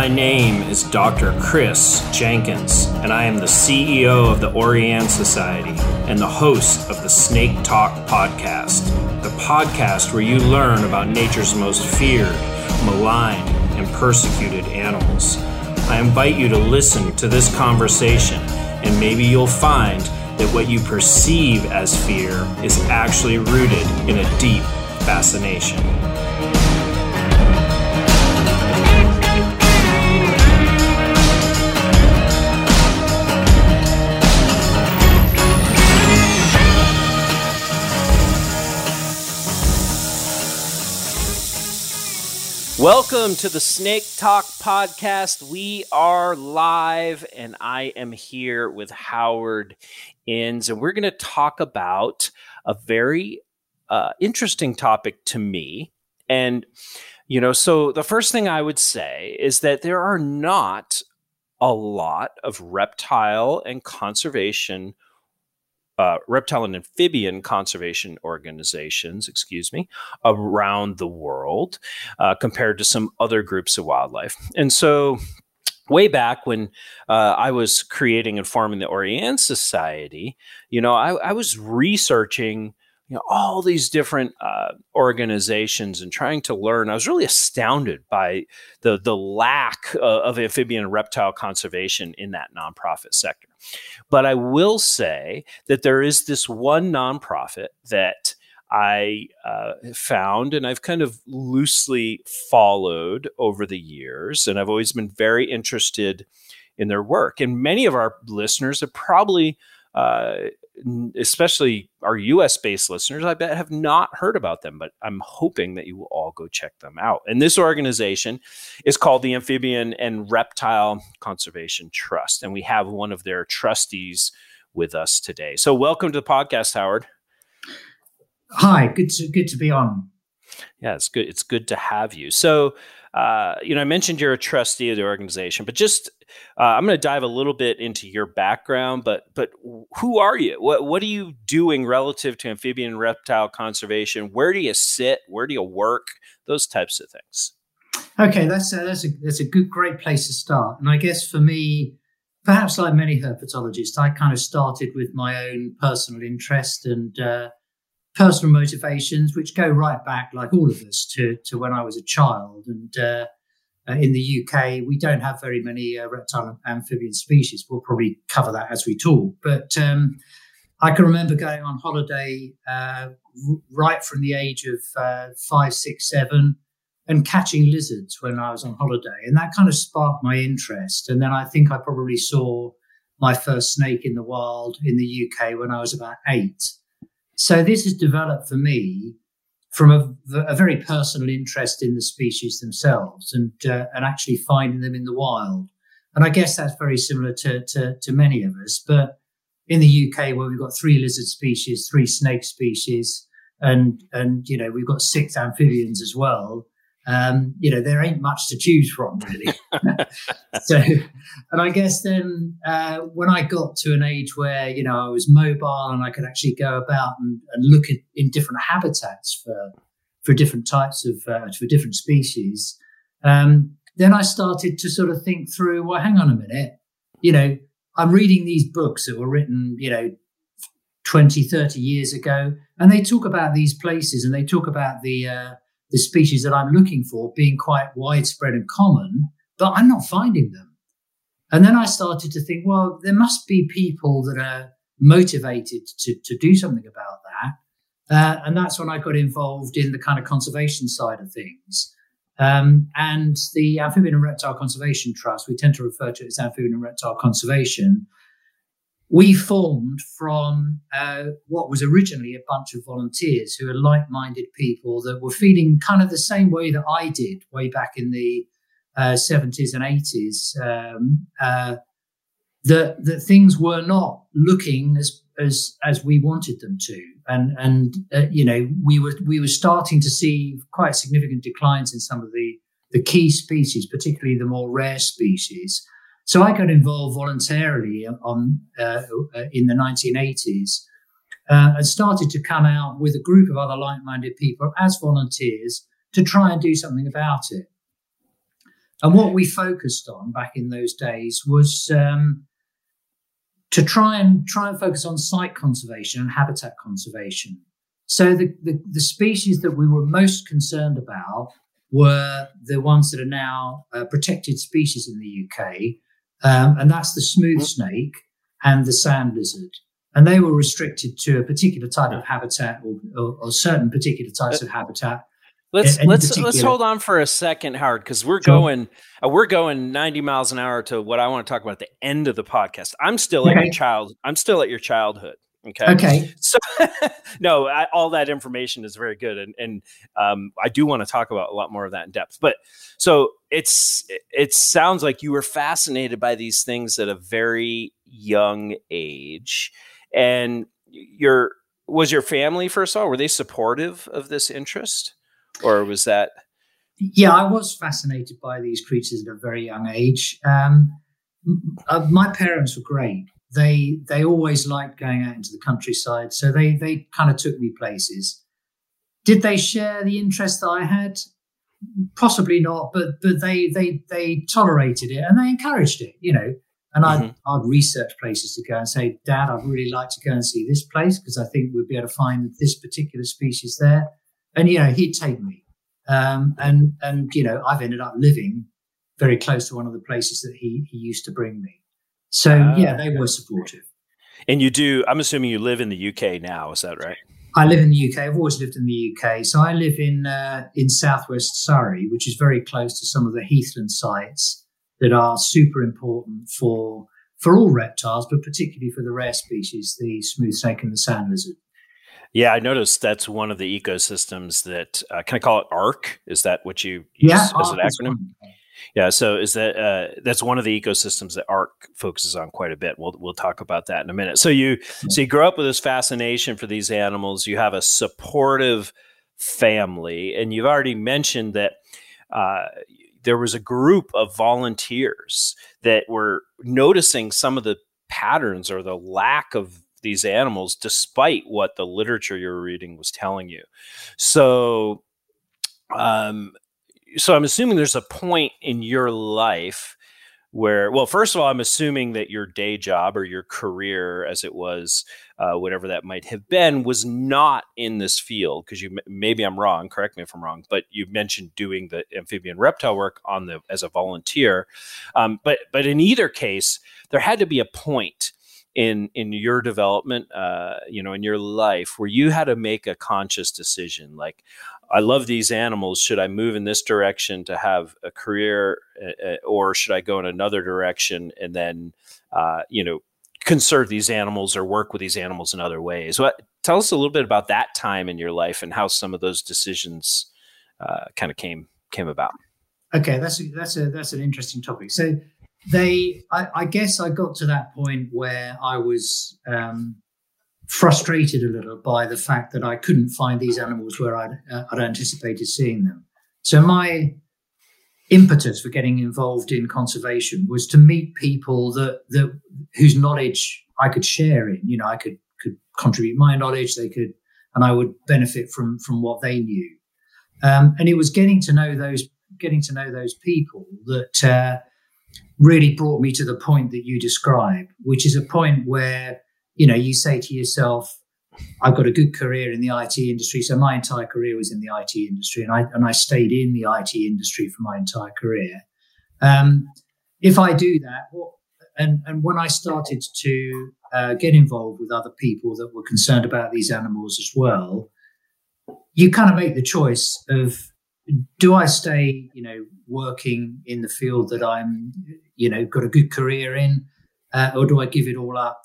My name is Dr. Chris Jenkins, and I am the CEO of the Orianne Society and the host of the Snake Talk podcast, the podcast where you learn about nature's most feared, maligned, and persecuted animals. I invite you to listen to this conversation, and maybe you'll find that what you perceive as fear is actually rooted in a deep fascination. Welcome to the Snake Talk podcast. We are live, and I am here with Howard Inns, and we're going to talk about a very uh, interesting topic to me. And, you know, so the first thing I would say is that there are not a lot of reptile and conservation uh, reptile and amphibian conservation organizations, excuse me, around the world uh, compared to some other groups of wildlife. And so, way back when uh, I was creating and forming the Orianne Society, you know, I, I was researching you know all these different uh, organizations and trying to learn i was really astounded by the the lack uh, of amphibian and reptile conservation in that nonprofit sector but i will say that there is this one nonprofit that I uh, found and I've kind of loosely followed over the years, and I've always been very interested in their work. And many of our listeners have probably uh, especially our US based listeners, I bet have not heard about them, but I'm hoping that you will all go check them out. And this organization is called the Amphibian and Reptile Conservation Trust. And we have one of their trustees with us today. So welcome to the podcast, Howard. Hi, good to good to be on. Yeah, it's good. It's good to have you. So uh, you know, I mentioned you're a trustee of the organization, but just uh, I'm going to dive a little bit into your background. But but who are you? What what are you doing relative to amphibian and reptile conservation? Where do you sit? Where do you work? Those types of things. Okay, that's a, that's a that's a good great place to start. And I guess for me, perhaps like many herpetologists, I kind of started with my own personal interest and. Uh, personal motivations, which go right back, like all of us, to, to when I was a child. And uh, uh, in the UK, we don't have very many uh, reptile and amphibian species. We'll probably cover that as we talk. But um, I can remember going on holiday uh, right from the age of uh, five, six, seven, and catching lizards when I was on holiday. And that kind of sparked my interest. And then I think I probably saw my first snake in the wild in the UK when I was about eight. So this has developed for me from a, a very personal interest in the species themselves and uh, and actually finding them in the wild. And I guess that's very similar to, to, to many of us. But in the UK, where we've got three lizard species, three snake species, and and you know we've got six amphibians as well um, you know, there ain't much to choose from really. so, and I guess then uh, when I got to an age where, you know, I was mobile and I could actually go about and, and look at in different habitats for, for different types of, uh, for different species, um, then I started to sort of think through, well, hang on a minute, you know, I'm reading these books that were written, you know, 20, 30 years ago, and they talk about these places and they talk about the, uh, the species that I'm looking for being quite widespread and common, but I'm not finding them. And then I started to think, well, there must be people that are motivated to, to do something about that. Uh, and that's when I got involved in the kind of conservation side of things. Um, and the Amphibian and Reptile Conservation Trust, we tend to refer to it as Amphibian and Reptile Conservation, we formed from uh, what was originally a bunch of volunteers who are like minded people that were feeling kind of the same way that I did way back in the uh, 70s and 80s. Um, uh, that, that things were not looking as, as, as we wanted them to. And, and uh, you know, we were, we were starting to see quite significant declines in some of the, the key species, particularly the more rare species. So I got involved voluntarily on uh, uh in the 1980s uh, and started to come out with a group of other like-minded people as volunteers to try and do something about it. And what we focused on back in those days was um, to try and try and focus on site conservation and habitat conservation. So the, the, the species that we were most concerned about were the ones that are now uh, protected species in the UK, um, and that's the smooth snake and the sand lizard. And they were restricted to a particular type of habitat or, or, or certain particular types uh, of habitat. Let's let's particular. let's hold on for a second, Howard, because we're sure. going uh, we're going ninety miles an hour to what I want to talk about at the end of the podcast. I'm still okay. at your child. I'm still at your childhood. Okay. Okay. So, no, I, all that information is very good, and and um, I do want to talk about a lot more of that in depth. But so it's it sounds like you were fascinated by these things at a very young age, and your was your family first of all were they supportive of this interest, or was that? Yeah, I was fascinated by these creatures at a very young age. Um, uh, my parents were great they they always liked going out into the countryside, so they they kind of took me places. Did they share the interest that I had? Possibly not, but but they they they tolerated it and they encouraged it, you know. And mm-hmm. I'd, I'd research places to go and say, Dad, I'd really like to go and see this place because I think we'd be able to find this particular species there. And you know, he'd take me. Um, and and you know, I've ended up living very close to one of the places that he he used to bring me. So uh, yeah, they were supportive. And you do. I'm assuming you live in the UK now. Is that right? I live in the UK. I've always lived in the UK. So I live in uh, in southwest Surrey, which is very close to some of the heathland sites that are super important for for all reptiles, but particularly for the rare species, the smooth snake and the sand lizard. Yeah, I noticed that's one of the ecosystems that uh, can I call it ARC? Is that what you use yeah, as an acronym? Yeah, so is that uh, that's one of the ecosystems that ARC focuses on quite a bit. We'll we'll talk about that in a minute. So you so you grow up with this fascination for these animals. You have a supportive family, and you've already mentioned that uh, there was a group of volunteers that were noticing some of the patterns or the lack of these animals, despite what the literature you were reading was telling you. So um, so I'm assuming there's a point in your life where, well, first of all, I'm assuming that your day job or your career, as it was, uh, whatever that might have been, was not in this field because you maybe I'm wrong. Correct me if I'm wrong, but you mentioned doing the amphibian reptile work on the as a volunteer. Um, but but in either case, there had to be a point in in your development uh, you know in your life where you had to make a conscious decision like I love these animals. Should I move in this direction to have a career, uh, or should I go in another direction and then, uh, you know, conserve these animals or work with these animals in other ways? What tell us a little bit about that time in your life and how some of those decisions uh, kind of came came about. Okay, that's a, that's a that's an interesting topic. So they, I, I guess, I got to that point where I was. Um, frustrated a little by the fact that I couldn't find these animals where I'd, uh, I'd anticipated seeing them. So my impetus for getting involved in conservation was to meet people that, that whose knowledge I could share in. You know, I could could contribute my knowledge. They could, and I would benefit from from what they knew. Um, and it was getting to know those getting to know those people that uh, really brought me to the point that you describe, which is a point where you know, you say to yourself, I've got a good career in the IT industry. So my entire career was in the IT industry, and I and I stayed in the IT industry for my entire career. Um, if I do that, well, and and when I started to uh, get involved with other people that were concerned about these animals as well, you kind of make the choice of do I stay, you know, working in the field that I'm, you know, got a good career in, uh, or do I give it all up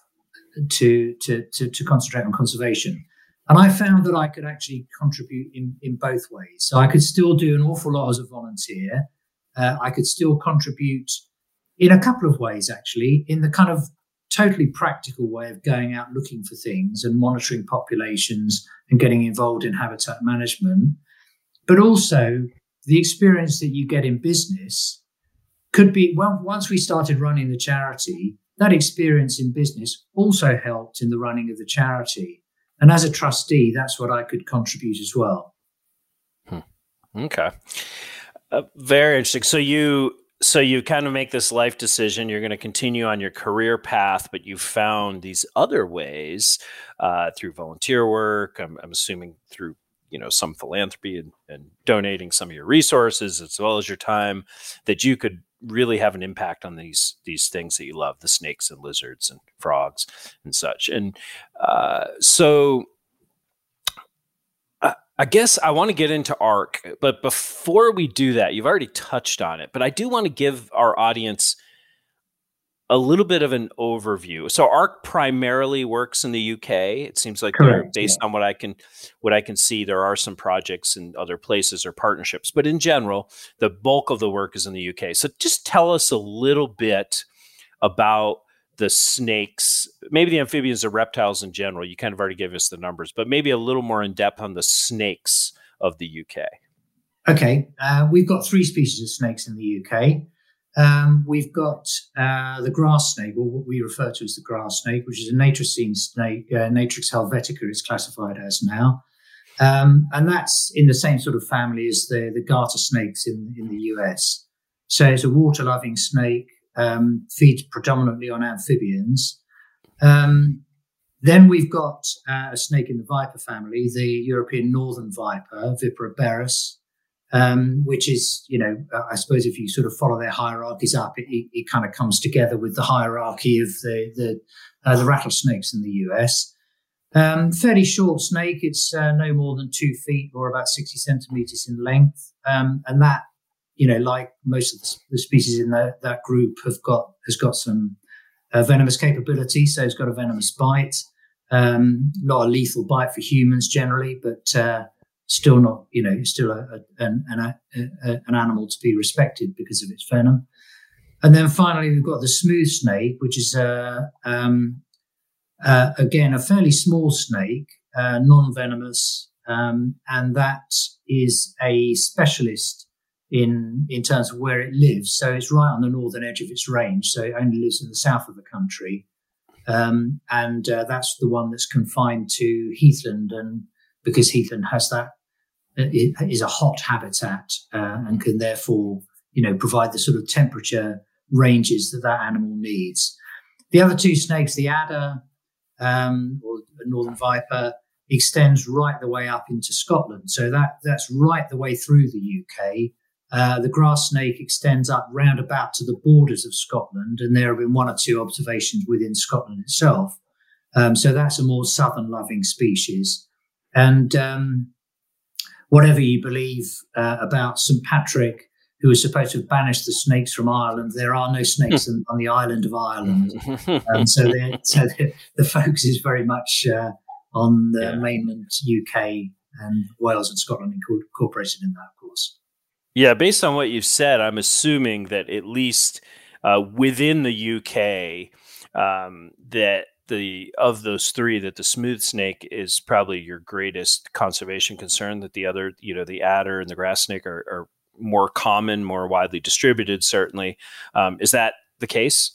to, to, to, to concentrate on conservation. And I found that I could actually contribute in, in both ways. So I could still do an awful lot as a volunteer. Uh, I could still contribute in a couple of ways, actually, in the kind of totally practical way of going out looking for things and monitoring populations and getting involved in habitat management. But also the experience that you get in business could be, well, once we started running the charity, that experience in business also helped in the running of the charity. And as a trustee, that's what I could contribute as well. Hmm. Okay. Uh, very interesting. So you so you kind of make this life decision. You're going to continue on your career path, but you found these other ways uh, through volunteer work. I'm, I'm, assuming through you know some philanthropy and, and donating some of your resources as well as your time that you could really have an impact on these these things that you love the snakes and lizards and frogs and such. And uh, so I guess I want to get into ARC, but before we do that, you've already touched on it, but I do want to give our audience a little bit of an overview. So ARC primarily works in the UK. It seems like based yeah. on what I can what I can see, there are some projects in other places or partnerships, but in general, the bulk of the work is in the UK. So just tell us a little bit about the snakes, maybe the amphibians or reptiles in general. You kind of already gave us the numbers, but maybe a little more in depth on the snakes of the UK. Okay, uh, we've got three species of snakes in the UK. Um, we've got uh, the grass snake, or what we refer to as the grass snake, which is a natricine snake. Uh, Natrix helvetica is classified as now. Um, and that's in the same sort of family as the, the garter snakes in, in the US. So it's a water loving snake um, feeds predominantly on amphibians. Um, then we've got uh, a snake in the viper family, the European northern viper, Vipera berus, um, which is, you know, uh, I suppose if you sort of follow their hierarchies up, it, it, it kind of comes together with the hierarchy of the the, uh, the rattlesnakes in the US. Um, fairly short snake. It's uh, no more than two feet or about 60 centimeters in length. Um, and that you know, like most of the, species in the, that group have got has got some uh, venomous capability. So it's got a venomous bite, um, not a lethal bite for humans generally, but uh, still not, you know, still a, a, an, a, an animal to be respected because of its venom. And then finally, we've got the smooth snake, which is a, uh, um, uh, again a fairly small snake, uh, non-venomous, um, and that is a specialist in in terms of where it lives. So it's right on the northern edge of its range. So it only lives in the south of the country, um, and uh, that's the one that's confined to heathland. And because heathland has that, is a hot habitat uh, and can therefore you know provide the sort of temperature ranges that that animal needs. The other two snakes, the adder um, or the northern viper, extends right the way up into Scotland. So that that's right the way through the UK uh, the grass snake extends up round about to the borders of Scotland, and there have been one or two observations within Scotland itself. Um, so that's a more southern loving species. And um, whatever you believe uh, about St. Patrick, who was supposed to have banished the snakes from Ireland, there are no snakes on, on the island of Ireland. Um, so, so the, the, focus is very much uh, on the yeah. mainland UK and Wales and Scotland incorporated in that, of course. Yeah, based on what you've said, I'm assuming that at least uh, within the UK, um, that the of those three, that the smooth snake is probably your greatest conservation concern. That the other, you know, the adder and the grass snake are, are more common, more widely distributed. Certainly, um, is that the case?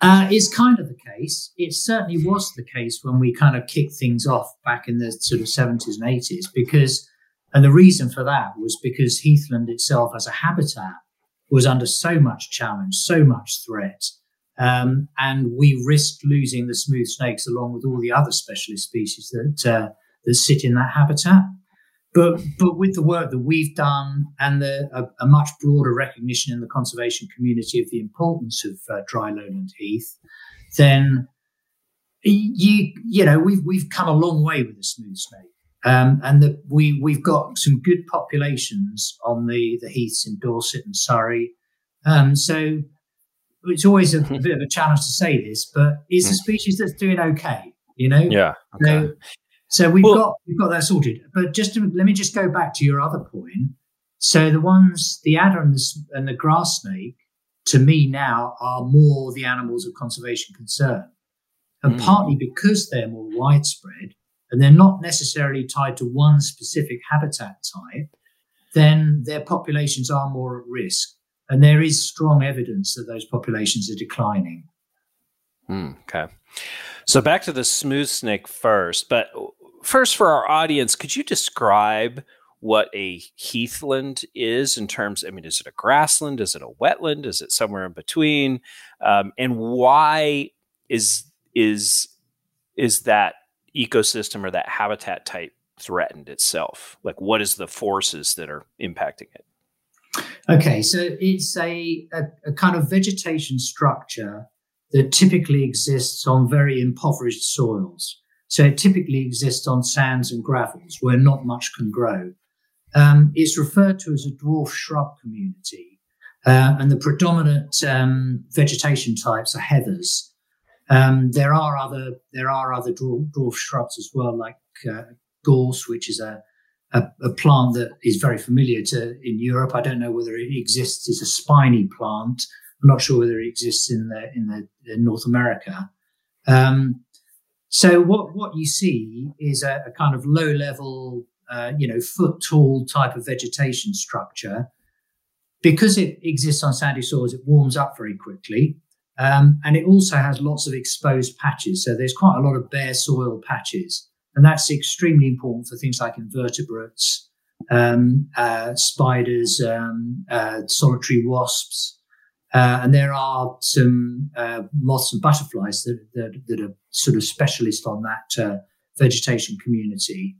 Uh, it's kind of the case. It certainly was the case when we kind of kicked things off back in the sort of 70s and 80s because and the reason for that was because Heathland itself as a habitat was under so much challenge, so much threat. Um, and we risked losing the smooth snakes along with all the other specialist species that, uh, that sit in that habitat. But, but with the work that we've done and the, a, a, much broader recognition in the conservation community of the importance of uh, dry lowland heath, then you you know we've we've come a long way with the smooth snake. Um, and that we we've got some good populations on the the heaths in Dorset and Surrey. Um, so it's always a, a, bit of a challenge to say this, but it's a hmm. species that's doing okay. You know, yeah. Okay. So, so we've well, got we've got that sorted. But just to, let me just go back to your other point. So the ones, the adder and the, and the grass snake, to me now are more the animals of conservation concern, and mm. partly because they're more widespread and they're not necessarily tied to one specific habitat type, then their populations are more at risk. And there is strong evidence that those populations are declining. Mm, okay. So back to the smooth snake first, but first for our audience, could you describe what a heathland is in terms? I mean, is it a grassland? Is it a wetland? Is it somewhere in between? Um, and why is is is that ecosystem or that habitat type threatened itself? Like, what is the forces that are impacting it? Okay, so it's a, a, a, kind of vegetation structure that typically exists on very impoverished soils. So it typically exists on sands and gravels where not much can grow. Um, it's referred to as a dwarf shrub community, uh, and the predominant um, vegetation types are heathers. Um, there are other there are other dwarf, dwarf shrubs as well, like uh, gorse, which is a, a, a plant that is very familiar to in Europe. I don't know whether it exists It's a spiny plant. I'm not sure whether it exists in the in the in North America. Um, so what what you see is a, a kind of low level, uh, you know, foot tall type of vegetation structure. Because it exists on sandy soils, it warms up very quickly. Um, and it also has lots of exposed patches. So there's quite a lot of bare soil patches. And that's extremely important for things like invertebrates, um, uh, spiders, um, uh, solitary wasps. Uh, and there are some uh, moths and butterflies that, that, that, are sort of specialist on that uh, vegetation community.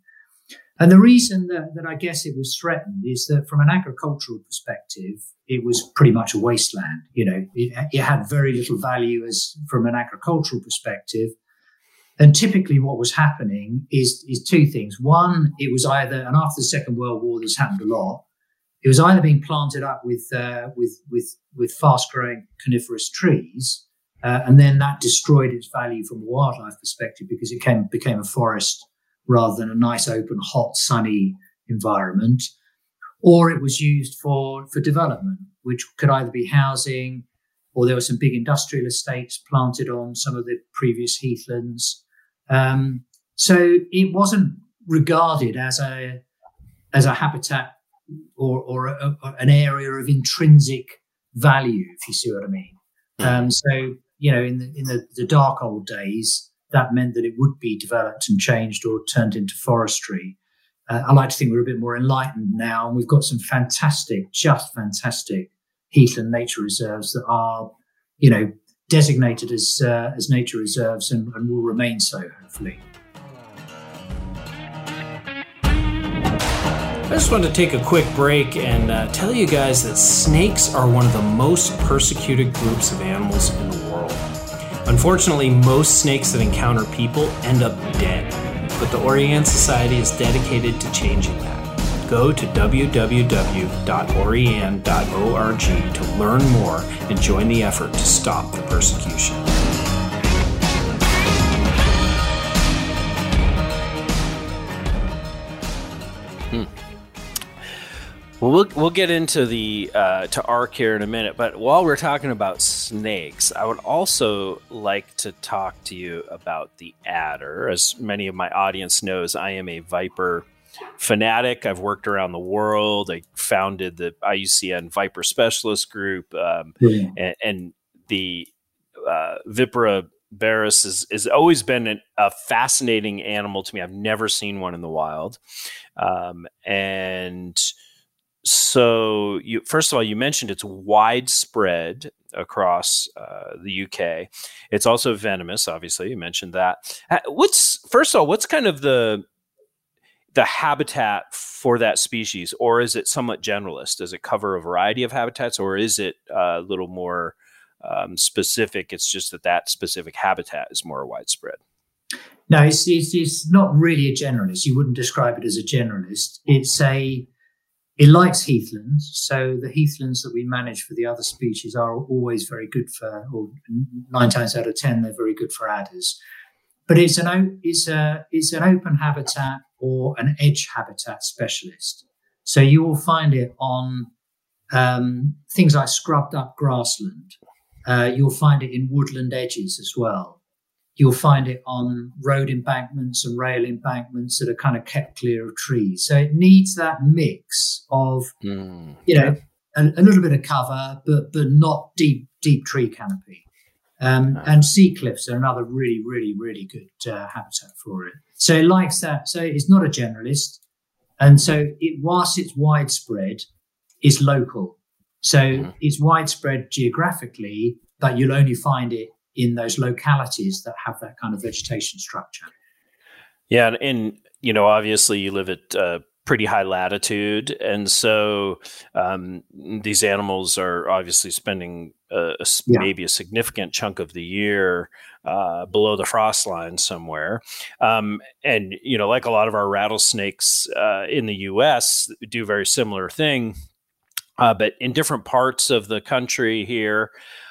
And the reason that, that I guess it was threatened is that from an agricultural perspective, it was pretty much a wasteland. You know, it, it had very little value as from an agricultural perspective. And typically, what was happening is is two things. One, it was either, and after the Second World War, this happened a lot. It was either being planted up with uh, with with with fast growing coniferous trees, uh, and then that destroyed its value from a wildlife perspective because it came, became a forest rather than a nice, open, hot, sunny environment. Or it was used for for development, which could either be housing, or there were some big industrial estates planted on some of the previous heathlands. Um, so it wasn't regarded as a as a habitat or, or a, a, an area of intrinsic value, if you see what I mean. Hmm. Um, so you know, in the in the, the dark old days, that meant that it would be developed and changed or turned into forestry. Uh, I like to think we're a bit more enlightened now, and we've got some fantastic, just fantastic heathland nature reserves that are, you know, designated as uh, as nature reserves and, and will remain so, hopefully. I just wanted to take a quick break and uh, tell you guys that snakes are one of the most persecuted groups of animals in the world. Unfortunately, most snakes that encounter people end up dead, but the Orianne Society is dedicated to changing that go to www.orianne.org to learn more and join the effort to stop the persecution. Hmm. Well, we'll we'll get into the uh, to ARC here in a minute, but while we're talking about snakes, I would also like to talk to you about the adder. As many of my audience knows, I am a viper fanatic. I've worked around the world. I founded the IUCN Viper Specialist Group, um, yeah. and, and, the uh, Vipera has, has always been an, a fascinating animal to me. I've never seen one in the wild, um, and so you first of all you mentioned it's widespread across uh, the UK. It's also venomous, obviously. You mentioned that. What's first of all, what's kind of the the habitat for that species, or is it somewhat generalist? Does it cover a variety of habitats, or is it a little more um, specific? It's just that that specific habitat is more widespread. No, it's, it's, it's not really a generalist. You wouldn't describe it as a generalist. It's a it likes heathlands, so the heathlands that we manage for the other species are always very good for, or nine times out of ten, they're very good for adders. But it's an it's a it's an open habitat or an edge habitat specialist. So you will find it on um, things like scrubbed up grassland. Uh, you'll find it in woodland edges as well. You'll find it on road embankments and rail embankments that are kind of kept clear of trees. So it needs that mix of, mm. you know, a, a, little bit of cover, but but not deep deep tree canopy. Um, and sea cliffs are another really, really, really good uh, habitat for it. So it likes that. So it's not a generalist. And so, it, whilst it's widespread, it's local. So mm-hmm. it's widespread geographically, but you'll only find it in those localities that have that kind of vegetation structure. Yeah, and, you know, obviously, you live at uh, pretty high latitude, and so um, these animals are obviously spending a, a, yeah. maybe a significant chunk of the year uh, below the frost line somewhere. Um, and you know, like a lot of our rattlesnakes uh, in the U.S., do a very similar thing. Uh, but in different parts of the country here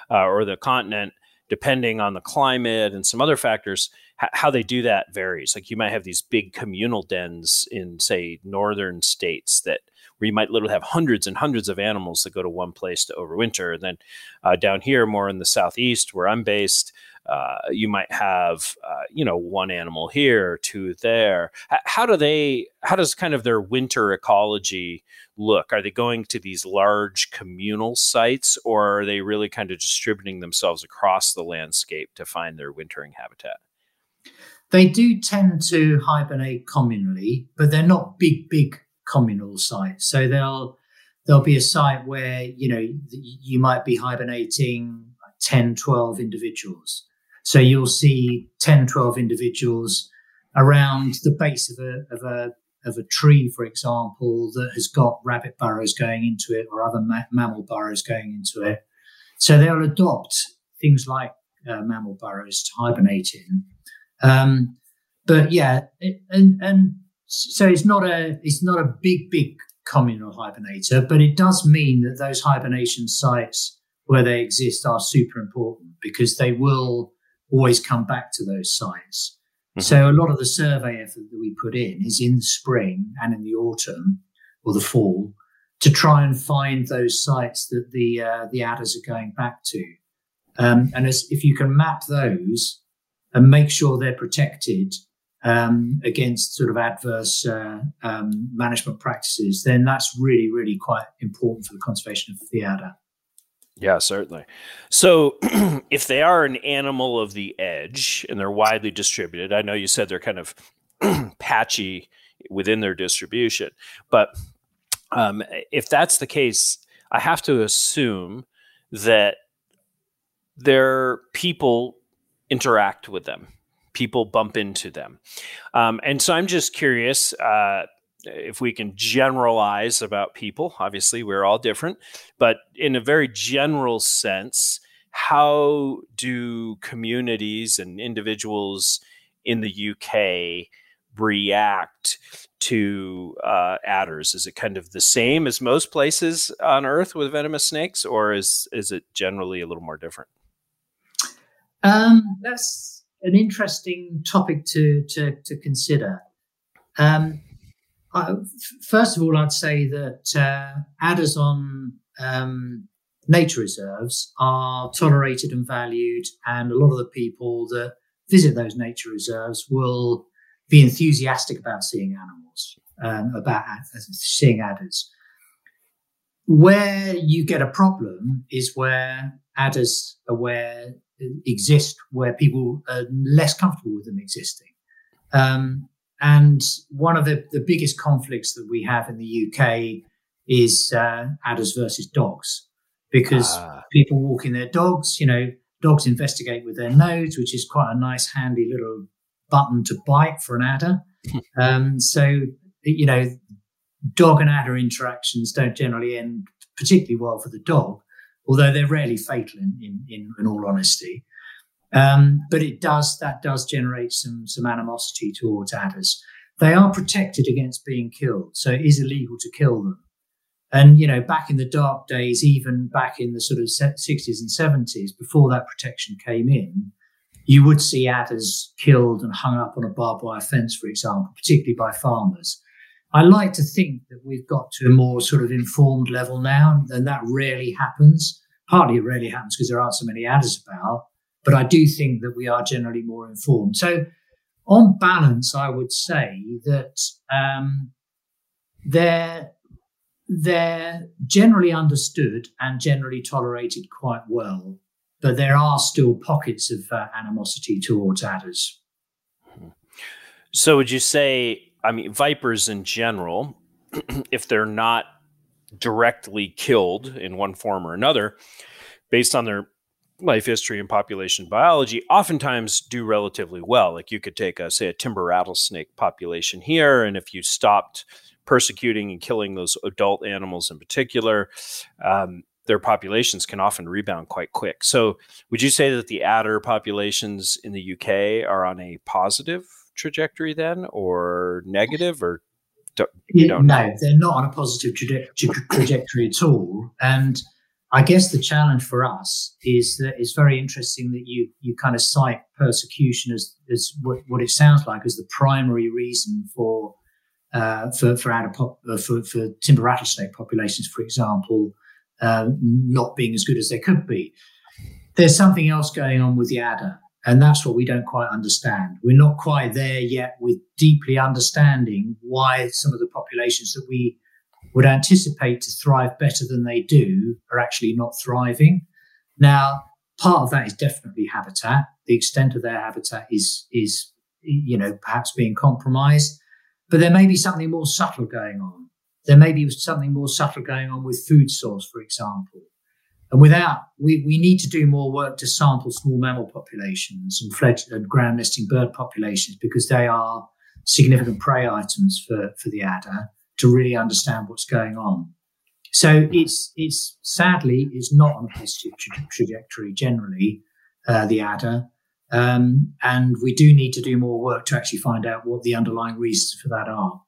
uh, or the continent, depending on the climate and some other factors, how they do that varies. Like you might have these big communal dens in, say, northern states that where you might literally have hundreds and hundreds of animals that go to one place to overwinter. And then uh, down here, more in the southeast, where I'm based, uh, you might have uh, you know one animal here, two there. How do they? How does kind of their winter ecology look? Are they going to these large communal sites, or are they really kind of distributing themselves across the landscape to find their wintering habitat? They do tend to hibernate communally, but they're not big, big communal sites. So they'll there'll be a site where you know you might be hibernating 10 12 individuals so you'll see 10, 12 individuals around the base of a, of a, of a tree, for example, that has got rabbit burrows going into it or other ma- mammal burrows going into it. So they'll adopt things like uh, mammal burrows to hibernate in. Um, but yeah, it, and, and so it's not a, it's not a big, big communal hibernator, but it does mean that those hibernation sites where they exist are super important because they will always come back to those sites. Mm-hmm. So a lot of the survey effort that we put in is in the spring and in the autumn or the fall to try and find those sites that the uh, the adders are going back to. Um, and as, if you can map those and make sure they're protected um, against sort of adverse uh, um, management practices, then that's really, really quite important for the conservation of the adder. Yeah, certainly. So, if they are an animal of the edge and they're widely distributed, I know you said they're kind of patchy within their distribution, but um, if that's the case, I have to assume that their people interact with them, people bump into them. Um, and so I'm just curious. Uh, if we can generalize about people, obviously we're all different, but in a very general sense, how do communities and individuals in the UK react to uh, adders? Is it kind of the same as most places on Earth with venomous snakes, or is is it generally a little more different? Um, that's an interesting topic to to, to consider. Um, uh, first of all, I'd say that uh, adders on um, nature reserves are tolerated and valued, and a lot of the people that visit those nature reserves will be enthusiastic about seeing animals, um, about seeing adders. Where you get a problem is where adders are where exist, where people are less comfortable with them existing. Um, and one of the, the biggest conflicts that we have in the UK is uh, adders versus dogs, because ah. people walking their dogs, you know, dogs investigate with their nose, which is quite a nice, handy little button to bite for an adder. um, so, you know, dog and adder interactions don't generally end particularly well for the dog, although they're rarely fatal in, in, in, in all honesty. Um, but it does that does generate some some animosity towards adders. They are protected against being killed, so it is illegal to kill them. And you know, back in the dark days, even back in the sort of sixties and seventies, before that protection came in, you would see adders killed and hung up on a barbed wire fence, for example, particularly by farmers. I like to think that we've got to a more sort of informed level now, and that rarely happens. Partly it rarely happens because there aren't so many adders about, but I do think that we are generally more informed. So, on balance, I would say that um, they're they're generally understood and generally tolerated quite well, but there are still pockets of uh, animosity towards adders. So, would you say I mean, vipers in general, if they're not directly killed in one form or another, based on their life history and population biology, oftentimes do relatively well. Like you could take, a, say, a timber rattlesnake population here, and if you stopped persecuting and killing those adult animals in particular, um, their populations can often rebound quite quick. So, would you say that the adder populations in the UK are on a positive trajectory then, or negative, or you don't no, know? they're not on a positive traje- trajectory at all. And I guess the challenge for us is that it's very interesting that you you kind of cite persecution as as what, what it sounds like as the primary reason for uh, for for, pop, uh, for for timber rattlesnake populations, for example, uh, not being as good as they could be. There's something else going on with the adder, and that's what we don't quite understand. We're not quite there yet with deeply understanding why some of the populations that we would anticipate to thrive better than they do are actually not thriving. Now, part of that is definitely habitat. The extent of their habitat is is you know perhaps being compromised, but there may be something more subtle going on. There may be something more subtle going on with food source, for example. And without, we, we need to do more work to sample small mammal populations and fledged and ground nesting bird populations because they are significant prey items for, for the adder to really understand what's going on. So it's it's sadly is not on a positive tra- trajectory generally, uh, the adder, um, and we do need to do more work to actually find out what the underlying reasons for that are.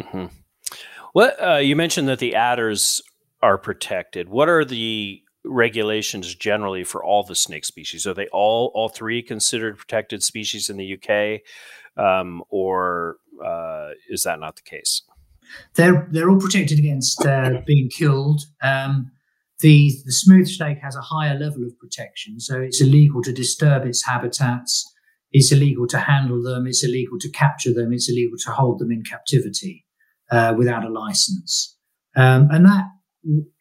Mm-hmm. Uh, you mentioned that the adders are protected. What are the regulations generally for all the snake species? Are they all all three considered protected species in the UK, um, or uh, is that not the case? They're they're all protected against uh, being killed. Um, the the smooth snake has a higher level of protection, so it's illegal to disturb its habitats. It's illegal to handle them. It's illegal to capture them. It's illegal to hold them in captivity uh, without a license. Um, and that,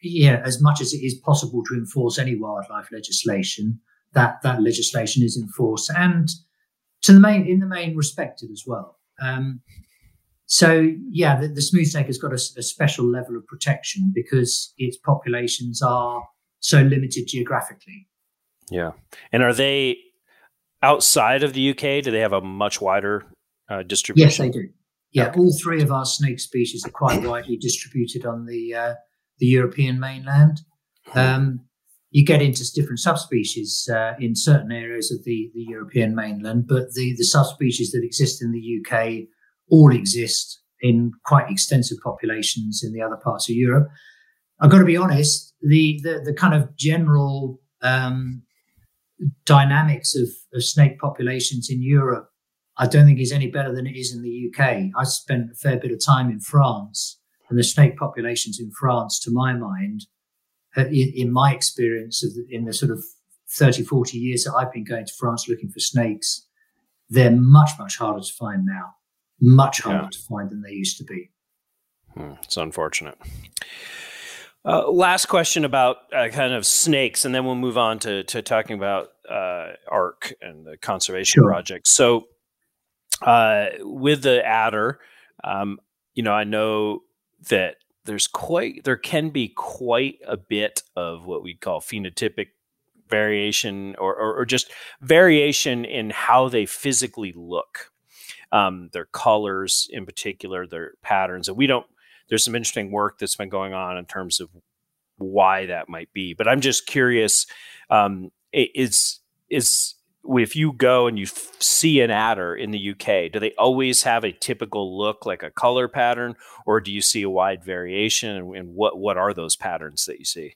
yeah, as much as it is possible to enforce any wildlife legislation, that that legislation is enforced and to the main in the main respected as well. Um, so yeah, the, the smooth snake has got a, a, special level of protection because its populations are so limited geographically. Yeah, and are they outside of the UK? Do they have a much wider uh, distribution? Yes, they do. Yeah, okay. all three of our snake species are quite widely distributed on the uh, the European mainland. Um, you get into different subspecies uh, in certain areas of the, the European mainland, but the, the subspecies that exist in the UK all exist in quite extensive populations in the other parts of Europe. I've got to be honest, the the, the kind of general um, dynamics of, of snake populations in Europe, I don't think is any better than it is in the UK. I spent a fair bit of time in France, and the snake populations in France, to my mind, uh, in, my experience the, in the sort of 30, 40 years that I've been going to France looking for snakes, they're much, much harder to find now much harder yeah. to find than they used to be. Hmm, it's unfortunate. Uh, last question about uh, kind of snakes, and then we'll move on to, to talking about uh, ARC and the conservation sure. project. So, uh, with the adder, um, you know, I know that there's quite there can be quite a bit of what we call phenotypic variation or, or, or just variation in how they physically look um, their colors in particular, their patterns. And we don't, there's some interesting work that's been going on in terms of why that might be. But I'm just curious um, is, is, if you go and you f- see an adder in the UK, do they always have a typical look like a color pattern, or do you see a wide variation? And, and what what are those patterns that you see?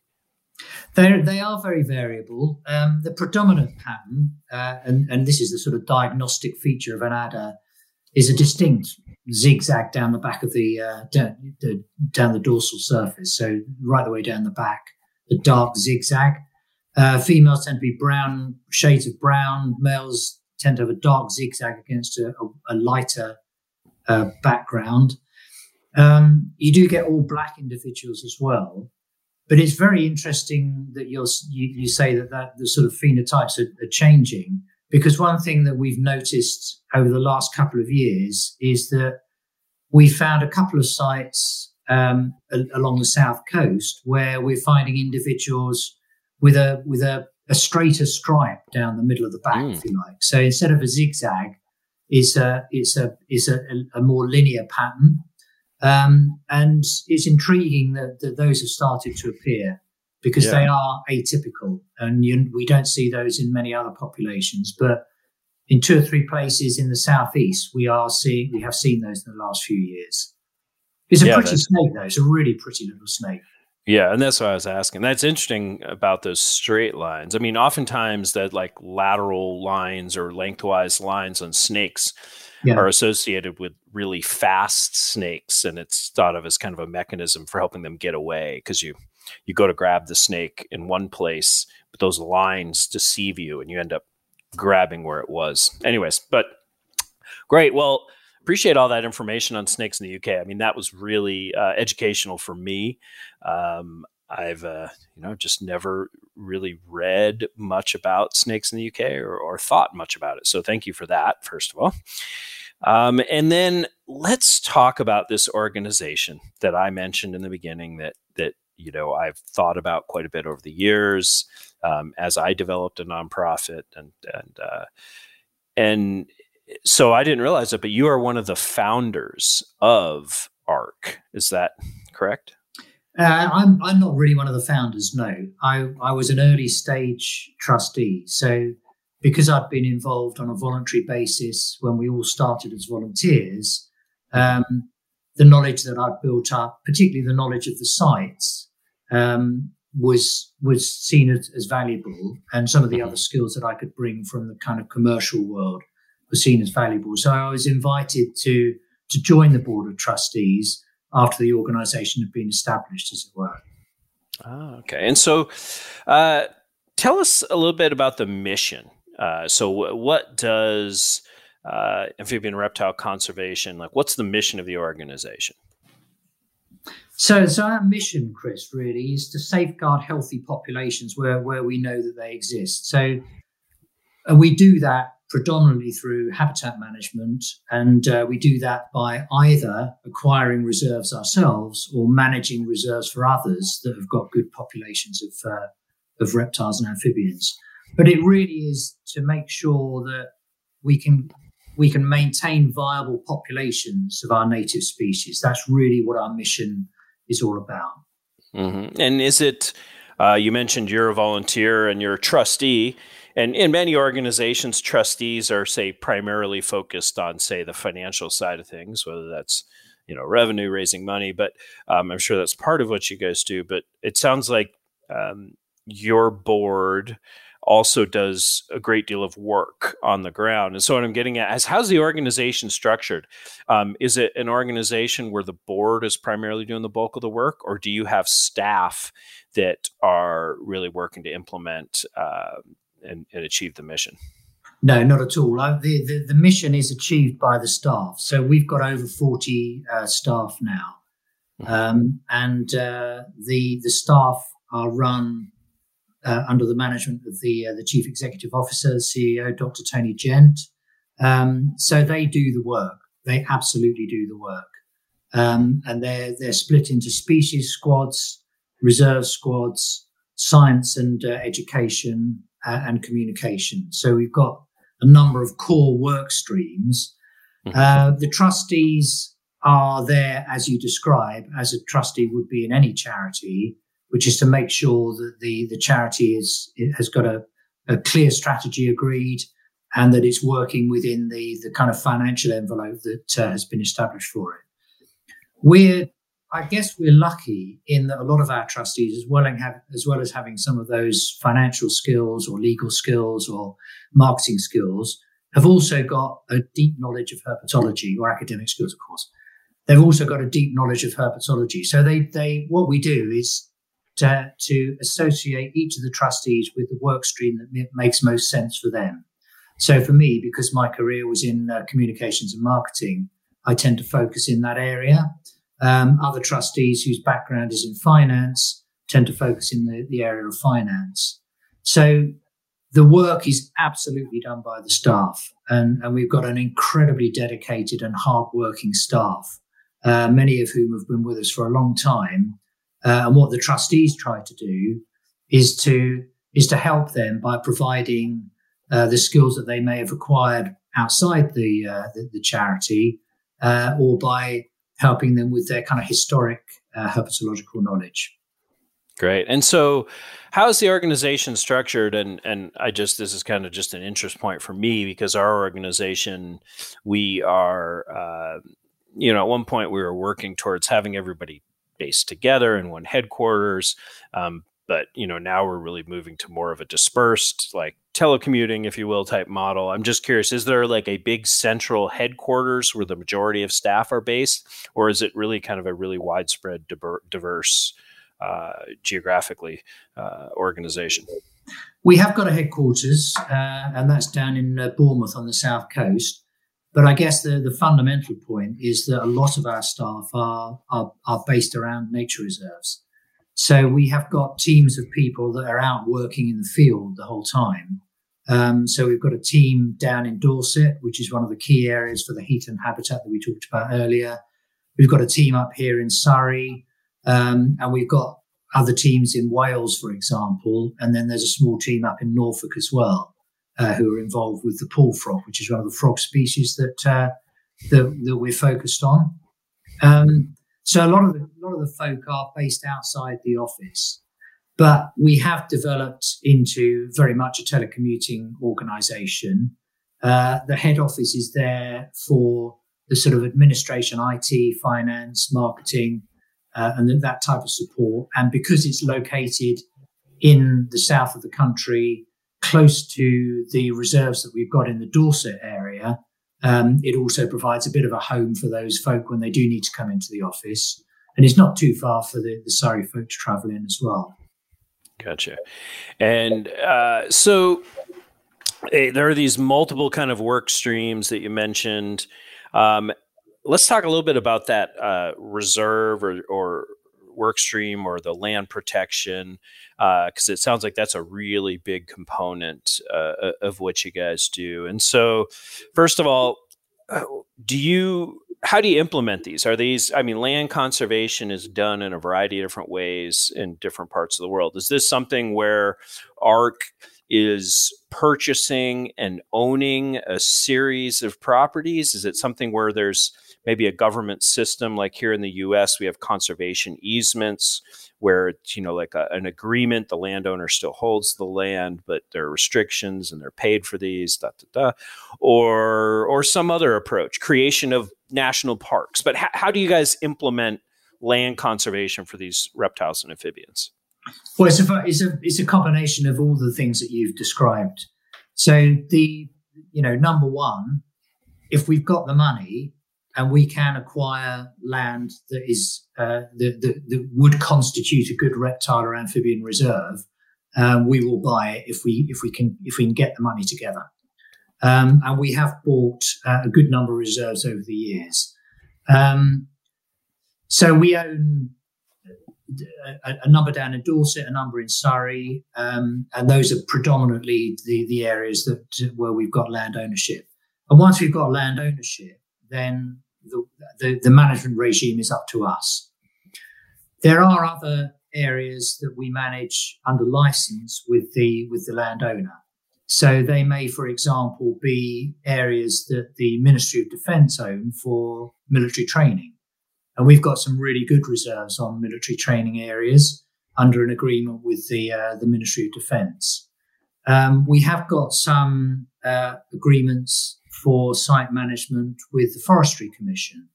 They're, they are very variable. Um, the predominant pattern, uh, and, and this is the sort of diagnostic feature of an adder, is a distinct zigzag down the back of the, uh, down, the, down the dorsal surface. So right the way down the back, the dark zigzag. Uh, females tend to be brown, shades of brown. Males tend to have a dark zigzag against a, a, a lighter uh, background. Um, you do get all black individuals as well, but it's very interesting that you you say that, that the sort of phenotypes are, are changing because one thing that we've noticed over the last couple of years is that we found a couple of sites um, along the south coast where we're finding individuals with a with a, a straighter stripe down the middle of the back, mm. if you like. So instead of a zigzag, it's a it's a it's a, a more linear pattern, um, and it's intriguing that, that those have started to appear because yeah. they are atypical, and you, we don't see those in many other populations, but in two or three places in the southeast, we are seeing we have seen those in the last few years. It's a yeah, pretty snake, though. It's a really pretty little snake. Yeah, and that's what I was asking. That's interesting about those straight lines. I mean, oftentimes that like lateral lines or lengthwise lines on snakes yeah. are associated with really fast snakes, and it's thought of as kind of a mechanism for helping them get away because you you go to grab the snake in one place, but those lines deceive you, and you end up grabbing where it was. Anyways, but great. Well, appreciate all that information on snakes in the UK. I mean, that was really uh, educational for me. Um, I've uh, you know just never really read much about snakes in the UK or, or, thought much about it. So thank you for that, first of all. Um, and then let's talk about this organization that I mentioned in the beginning that that you know I've thought about quite a bit over the years um, as I developed a nonprofit and and uh, and so I didn't realize it, but you are one of the founders of ARC. Is that correct? Uh, I'm I'm not really one of the founders. No, I I was an early stage trustee. So because I'd been involved on a voluntary basis when we all started as volunteers, um, the knowledge that I'd built up, particularly the knowledge of the sites, um, was was seen as, as, valuable, and some of the mm-hmm. other skills that I could bring from the kind of commercial world were seen as valuable. So I was invited to to join the board of trustees after the organisation had been established, as it were. Ah, okay. And so, uh, tell us a little bit about the mission. Uh, so, w- what does uh, amphibian reptile conservation like? What's the mission of the organization? So, so our mission, Chris, really is to safeguard healthy populations where where we know that they exist. So, and we do that predominantly through habitat management, and uh, we do that by either acquiring reserves ourselves or managing reserves for others that have got good populations of uh, of reptiles and amphibians. But it really is to make sure that we can we can maintain viable populations of our native species. That's really what our mission is all about. Mm-hmm. And is it? Uh, you mentioned you're a volunteer and you're a trustee and in many organizations trustees are say primarily focused on say the financial side of things whether that's you know revenue raising money but um, i'm sure that's part of what you guys do but it sounds like um, your board also does a great deal of work on the ground. And so, what I'm getting at is how's the organization structured? Um, is it an organization where the board is primarily doing the bulk of the work, or do you have staff that are really working to implement uh, and, and achieve the mission? No, not at all. The, the, the, mission is achieved by the staff. So we've got over 40 uh, staff now. Mm-hmm. Um, and uh, the, the staff are run uh, under the management of the, uh, the chief executive officer, the CEO, Dr. Tony Gent. Um, so they do the work. They absolutely do the work. Um, and they're, they're split into species squads, reserve squads, science and uh, education, and communication. So we've got a number of core work streams. Mm-hmm. Uh, the trustees are there, as you describe, as a trustee would be in any charity, which is to make sure that the, the charity is has got a, a clear strategy agreed and that it's working within the, the kind of financial envelope that uh, has been established for it. We're I guess we're lucky in that a lot of our trustees, as well, have, as well as having some of those financial skills or legal skills or marketing skills, have also got a deep knowledge of herpetology or academic skills, of course. They've also got a deep knowledge of herpetology. So they, they, what we do is to, to associate each of the trustees with the work stream that makes most sense for them. So for me, because my career was in uh, communications and marketing, I tend to focus in that area. Um, other trustees whose background is in finance tend to focus in the, the area of finance. So the work is absolutely done by the staff, and, and we've got an incredibly dedicated and hardworking staff uh, many of whom have been with us for a long time. Uh, and what the trustees try to do is to is to help them by providing uh, the skills that they may have acquired outside the uh, the, the, charity, uh, or by helping them with their kind of historic uh, herpetological knowledge. Great. And so, how is the organization structured? And and I just this is kind of just an interest point for me because our organization, we are, uh, you know, at one point we were working towards having everybody based together in one headquarters. Um, but you know now we're really moving to more of a dispersed like telecommuting if you will type model i'm just curious is there like a big central headquarters where the majority of staff are based or is it really kind of a really widespread diverse uh, geographically uh, organization we have got a headquarters uh, and that's down in uh, bournemouth on the south coast but I guess the, the fundamental point is that a lot of our staff are, are, are based around nature reserves. So we have got teams of people that are out working in the field the whole time. Um, so we've got a team down in Dorset, which is one of the key areas for the heathland habitat that we talked about earlier. We've got a team up here in Surrey, um, and we've got other teams in Wales, for example, and then there's a small team up in Norfolk as well, uh, who are involved with the pool frog, which is one of the frog species that uh, that, that, we're focused on. Um, so a lot of the, a lot of the folk are based outside the office, but we have developed into very much a telecommuting organisation. Uh, the head office is there for the sort of administration, IT, finance, marketing, uh, and that type of support. And because it's located in the south of the country, close to the reserves that we've got in the Dorset area, um, it also provides a bit of a home for those folk when they do need to come into the office. And it's not too far for the, the Surrey folk to travel in as well. Gotcha. And uh, so hey, there are these multiple kind of work streams that you mentioned. Um, let's talk a little bit about that uh, reserve or, or work stream or the land protection because uh, it sounds like that's a really big component uh, of what you guys do. And so, first of all, uh, do you how do you implement these? Are these I mean, land conservation is done in a variety of different ways in different parts of the world. Is this something where ARC is purchasing and owning a series of properties? Is it something where there's maybe a government system like here in the US we have conservation easements where it's you know like a, an agreement the landowner still holds the land but there are restrictions and they're paid for these da, da, da. or or some other approach creation of national parks but ha- how do you guys implement land conservation for these reptiles and amphibians well it's a, it's a it's a combination of all the things that you've described so the you know number one if we've got the money and we can acquire land that is uh, that, that, that, would constitute a good reptile or amphibian reserve, um, we will buy it if we if we can if we can get the money together. Um, and we have bought uh, a good number of reserves over the years. Um, so we own a, a, number down in Dorset, a number in Surrey, um, and those are predominantly the the areas that where we've got land ownership. And once we've got land ownership, then the, the, the management regime is up to us. There are other areas that we manage under license with the with the landowner. So they may, for example, be areas that the Ministry of Defence own for military training. And we've got some really good reserves on military training areas under an agreement with the uh, the Ministry of Defence. Um, we have got some uh, agreements for site management with the Forestry Commission,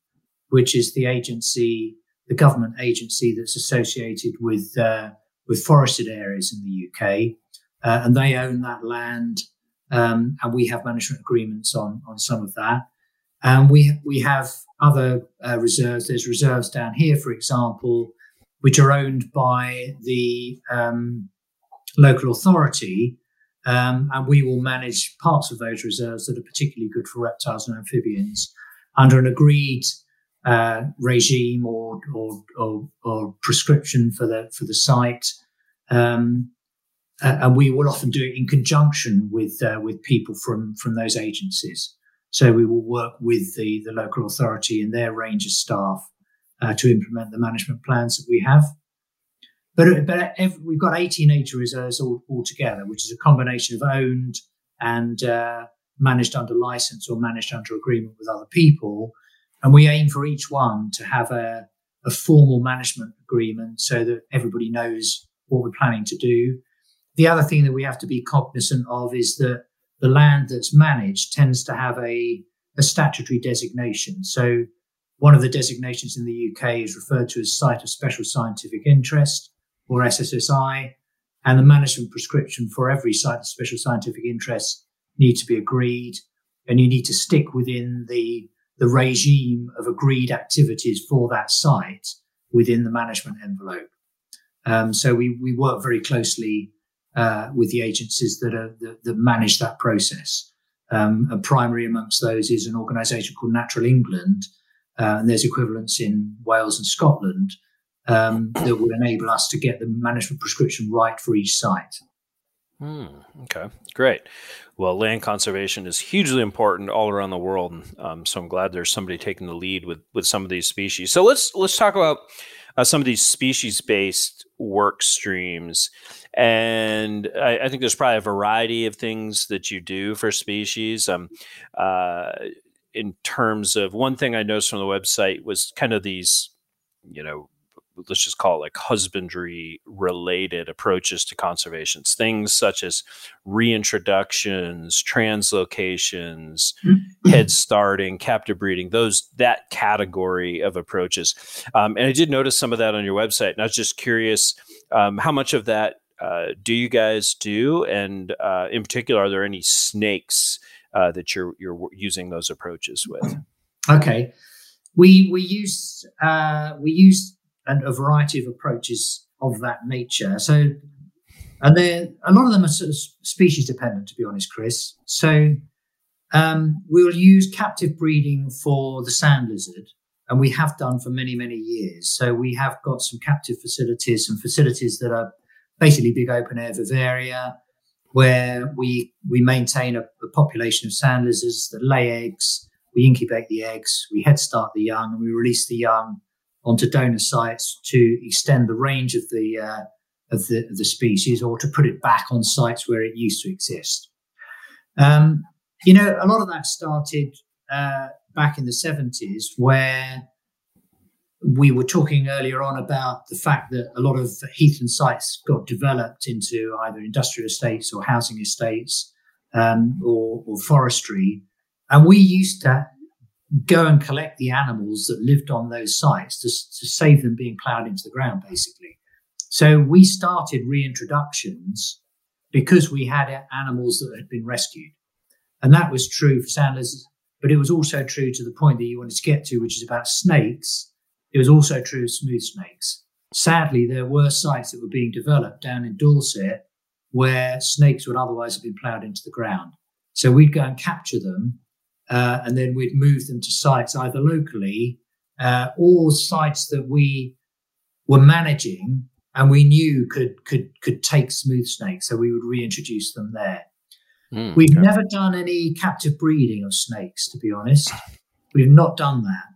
which is the agency, the government agency that's associated with uh, with forested areas in the UK, uh, and they own that land, um, and we have management agreements on on some of that. And we we have other uh, reserves. There's reserves down here, for example, which are owned by the um, local authority, um, and we will manage parts of those reserves that are particularly good for reptiles and amphibians under an agreed uh, regime or, or, or, or, prescription for the for the site. Um, and we will often do it in conjunction with uh, with people from from those agencies. So we will work with the the local authority and their range of staff uh, to implement the management plans that we have. But, but we've got 18 nature reserves all, altogether, which is a combination of owned and uh, managed under license or managed under agreement with other people. And we aim for each one to have a, a formal management agreement so that everybody knows what we're planning to do. The other thing that we have to be cognizant of is that the land that's managed tends to have a, a statutory designation. So one of the designations in the UK is referred to as Site of Special Scientific Interest or SSSI. And the management prescription for every site of special scientific interest needs to be agreed. And you need to stick within the, the regime of agreed activities for that site within the management envelope. Um, so we, we work very closely uh, with the agencies that, are, that, that manage that process. Um, primary amongst those is an organisation called Natural England, uh, and there's equivalents in Wales and Scotland um, that would enable us to get the management prescription right for each site. Hmm, okay, great. Well, land conservation is hugely important all around the world, um, so I'm glad there's somebody taking the lead with with some of these species. So let's let's talk about uh, some of these species based work streams. And I, I, think there's probably a variety of things that you do for species. Um, uh, in terms of one thing I noticed from the website was kind of these, you know, let's just call it like husbandry related approaches to conservations things such as reintroductions translocations mm-hmm. head starting captive breeding those that category of approaches. Um, and i did notice some of that on your website and i was just curious um, how much of that uh, do you guys do? And uh, in particular are there any snakes uh, that you're you're using those approaches with? Okay. We we use uh, we use and a variety of approaches of that nature. So, and then a lot of them are sort of species dependent, to be honest, Chris. So, um, we'll use captive breeding for the sand lizard, and we have done for many, many years. So, we have got some captive facilities, some facilities that are basically big open air vivaria, where we we maintain a, a population of sand lizards that lay eggs. We incubate the eggs, we head start the young, and we release the young onto donor sites to extend the range of the, uh, of the, of the species or to put it back on sites where it used to exist. Um, you know, a lot of that started uh, back in the 70s where we were talking earlier on about the fact that a lot of heathland sites got developed into either industrial estates or housing estates um, or, or, forestry. And we used to go and collect the animals that lived on those sites to, to save them being ploughed into the ground, basically. So we started reintroductions because we had animals that had been rescued. And that was true for sand lizards, but it was also true to the point that you wanted to get to, which is about snakes. It was also true of smooth snakes. Sadly, there were sites that were being developed down in Dorset where snakes would otherwise have been ploughed into the ground. So we'd go and capture them uh, and then we'd move them to sites either locally uh, or sites that we were managing and we knew could could could take smooth snakes, so we would reintroduce them there. Mm, We've never done any captive breeding of snakes, to be honest. We've not done that.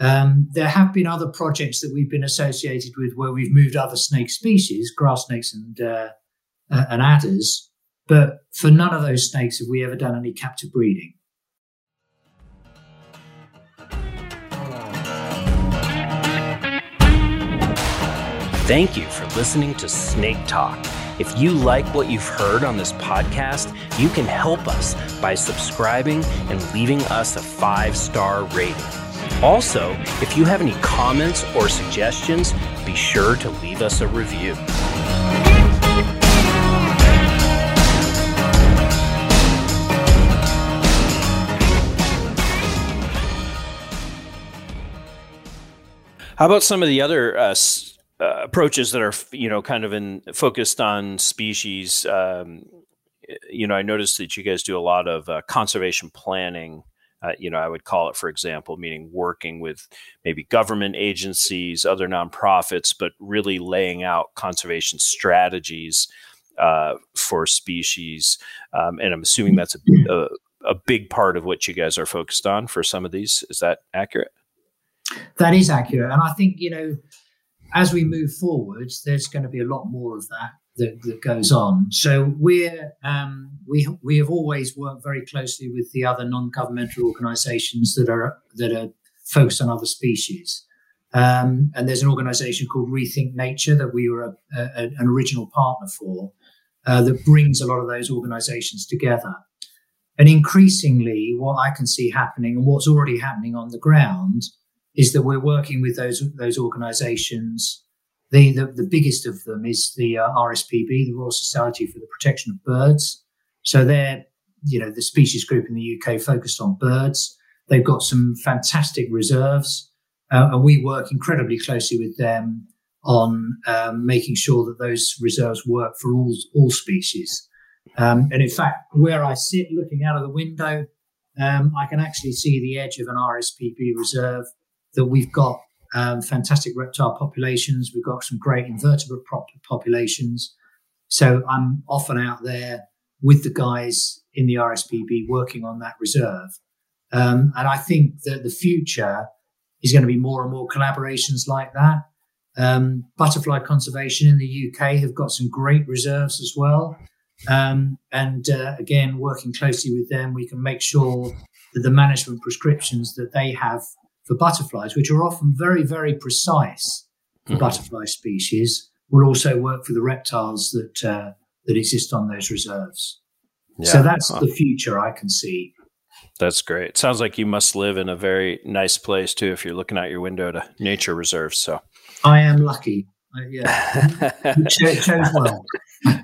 Um, there have been other projects that we've been associated with where we've moved other snake species, grass snakes and uh, uh, and adders, but for none of those snakes have we ever done any captive breeding. Thank you for listening to Snake Talk. If you like what you've heard on this podcast, you can help us by subscribing and leaving us a five star rating. Also, if you have any comments or suggestions, be sure to leave us a review. How about some of the other uh, uh, approaches that are you know kind of in focused on species. Um, you know i noticed that you guys do a lot of uh, conservation planning. Uh, you know i would call it for example meaning working with maybe government agencies other nonprofits but really laying out conservation strategies uh, for species. Um, and i'm assuming that's a, a, a big part of what you guys are focused on for some of these. Is that accurate? That is accurate, and I think you know, as we move forward, there's going to be a lot more of that that, that goes on. So we're um, we we have always worked very closely with the other non-governmental organisations that are that are focused on other species. Um, and there's an organisation called Rethink Nature that we were a, a, an original partner for uh, that brings a lot of those organisations together. And increasingly, what I can see happening and what's already happening on the ground is that we're working with those those organisations the, the, the biggest of them is the uh, RSPB, the Royal Society for the Protection of Birds. So they're, you know, the species group in the UK focused on birds. They've got some fantastic reserves, uh, and we work incredibly closely with them on um, making sure that those reserves work for all all species. Um, and in fact, where I sit looking out of the window, um, I can actually see the edge of an RSPB reserve that we've got um, fantastic reptile populations. We've got some great invertebrate populations. So I'm often out there with the guys in the RSPB working on that reserve. Um, and I think that the future is going to be more and more collaborations like that. Um, butterfly conservation in the UK have got some great reserves as well. Um, and uh, again, working closely with them, we can make sure that the management prescriptions that they have for butterflies, which are often very, very precise for mm-hmm. butterfly species, will also work for the reptiles that uh, that exist on those reserves. Yeah. So that's huh. the future I can see. That's great. Sounds like you must live in a very nice place too, if you're looking out your window to nature reserves. So I am lucky. Yeah, chose well.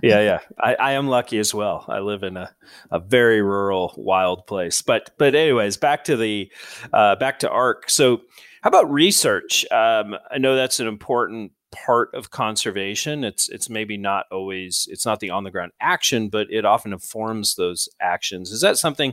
yeah, yeah. I, I, am lucky as well. I live in a, a very rural, wild place. But but anyways, back to the uh, back to ARC. So how about research? Um, I know that's an important part of conservation. It's it's maybe not always it's not the on the ground action, but it often informs those actions. Is that something